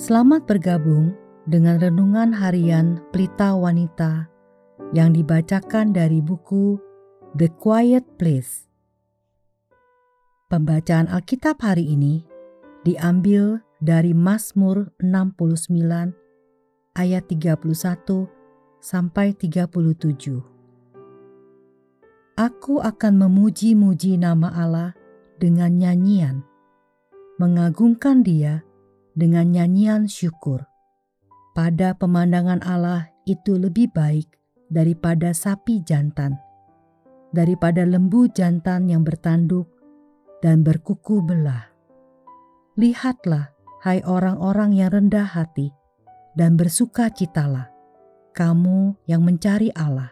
Selamat bergabung dengan renungan harian Pelita Wanita yang dibacakan dari buku The Quiet Place. Pembacaan Alkitab hari ini diambil dari Mazmur 69 ayat 31 sampai 37. Aku akan memuji-muji nama Allah dengan nyanyian, mengagungkan Dia dengan nyanyian syukur. Pada pemandangan Allah itu lebih baik daripada sapi jantan, daripada lembu jantan yang bertanduk dan berkuku belah. Lihatlah, hai orang-orang yang rendah hati, dan bersuka citalah, kamu yang mencari Allah.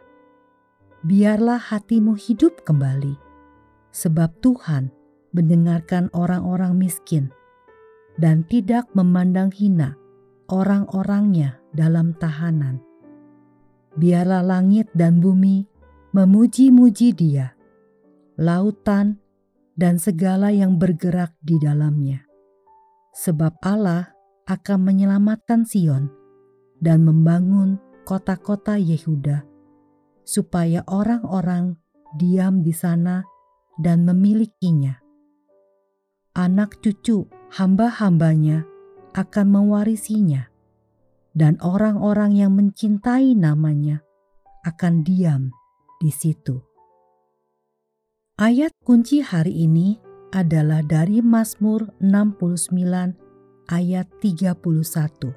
Biarlah hatimu hidup kembali, sebab Tuhan mendengarkan orang-orang miskin dan tidak memandang hina orang-orangnya dalam tahanan. Biarlah langit dan bumi memuji-muji Dia, lautan dan segala yang bergerak di dalamnya. Sebab Allah akan menyelamatkan Sion dan membangun kota-kota Yehuda, supaya orang-orang diam di sana dan memilikinya. Anak cucu hamba-hambanya akan mewarisinya, dan orang-orang yang mencintai namanya akan diam di situ. Ayat kunci hari ini adalah dari Mazmur 69 ayat 31.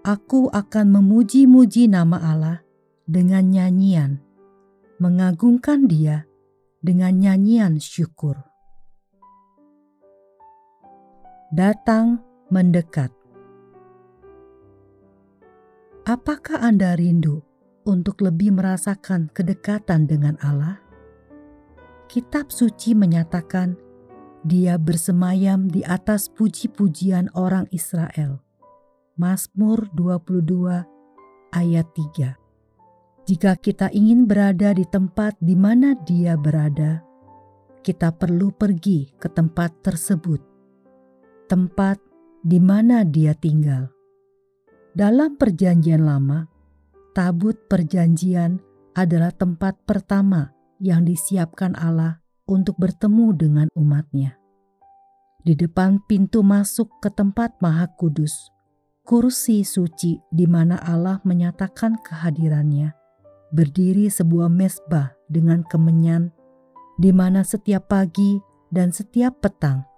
Aku akan memuji-muji nama Allah dengan nyanyian, mengagungkan Dia dengan nyanyian syukur datang mendekat. Apakah Anda rindu untuk lebih merasakan kedekatan dengan Allah? Kitab suci menyatakan dia bersemayam di atas puji-pujian orang Israel. Mazmur 22 ayat 3. Jika kita ingin berada di tempat di mana dia berada, kita perlu pergi ke tempat tersebut tempat di mana dia tinggal. Dalam Perjanjian Lama, tabut Perjanjian adalah tempat pertama yang disiapkan Allah untuk bertemu dengan umatnya. Di depan pintu masuk ke tempat Maha Kudus, kursi suci di mana Allah menyatakan kehadirannya, berdiri sebuah mesbah dengan kemenyan, di mana setiap pagi dan setiap petang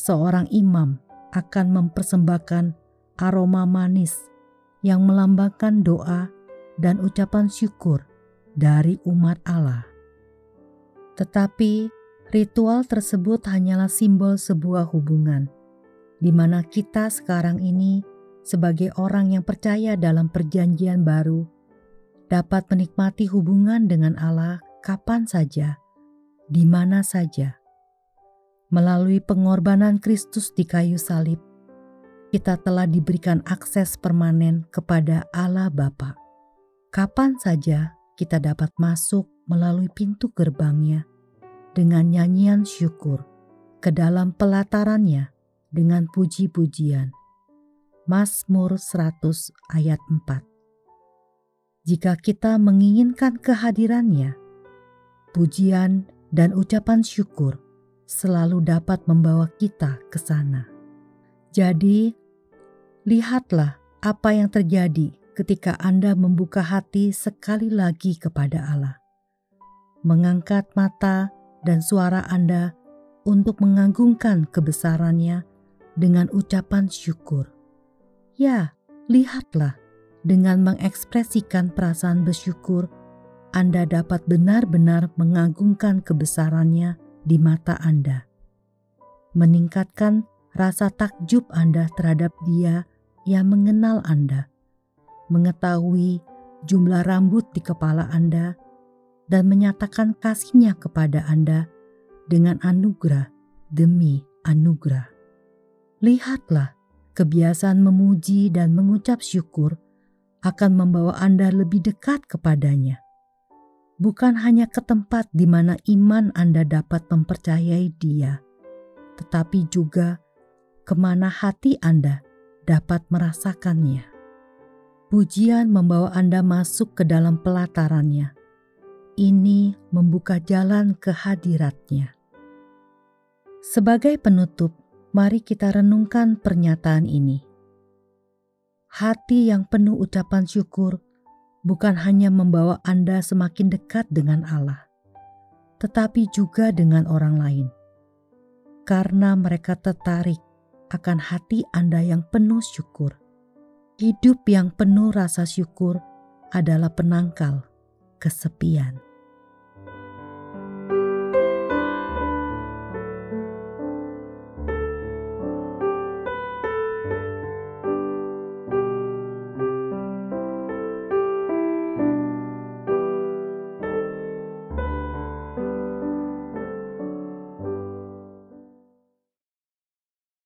seorang imam akan mempersembahkan aroma manis yang melambangkan doa dan ucapan syukur dari umat Allah. Tetapi ritual tersebut hanyalah simbol sebuah hubungan, di mana kita sekarang ini, sebagai orang yang percaya dalam Perjanjian Baru, dapat menikmati hubungan dengan Allah kapan saja, di mana saja Melalui pengorbanan Kristus di kayu salib, kita telah diberikan akses permanen kepada Allah Bapa. Kapan saja kita dapat masuk melalui pintu gerbangnya dengan nyanyian syukur ke dalam pelatarannya dengan puji-pujian. Mazmur 100 ayat 4 Jika kita menginginkan kehadirannya, pujian dan ucapan syukur – selalu dapat membawa kita ke sana. Jadi, lihatlah apa yang terjadi ketika Anda membuka hati sekali lagi kepada Allah. Mengangkat mata dan suara Anda untuk mengagungkan kebesarannya dengan ucapan syukur. Ya, lihatlah dengan mengekspresikan perasaan bersyukur, Anda dapat benar-benar mengagungkan kebesarannya di mata Anda, meningkatkan rasa takjub Anda terhadap Dia yang mengenal Anda, mengetahui jumlah rambut di kepala Anda, dan menyatakan kasihnya kepada Anda dengan anugerah demi anugerah. Lihatlah, kebiasaan memuji dan mengucap syukur akan membawa Anda lebih dekat kepadanya bukan hanya ke tempat di mana iman Anda dapat mempercayai Dia, tetapi juga ke mana hati Anda dapat merasakannya. Pujian membawa Anda masuk ke dalam pelatarannya. Ini membuka jalan ke hadiratnya. Sebagai penutup, mari kita renungkan pernyataan ini. Hati yang penuh ucapan syukur bukan hanya membawa Anda semakin dekat dengan Allah, tetapi juga dengan orang lain. Karena mereka tertarik akan hati Anda yang penuh syukur. Hidup yang penuh rasa syukur adalah penangkal kesepian.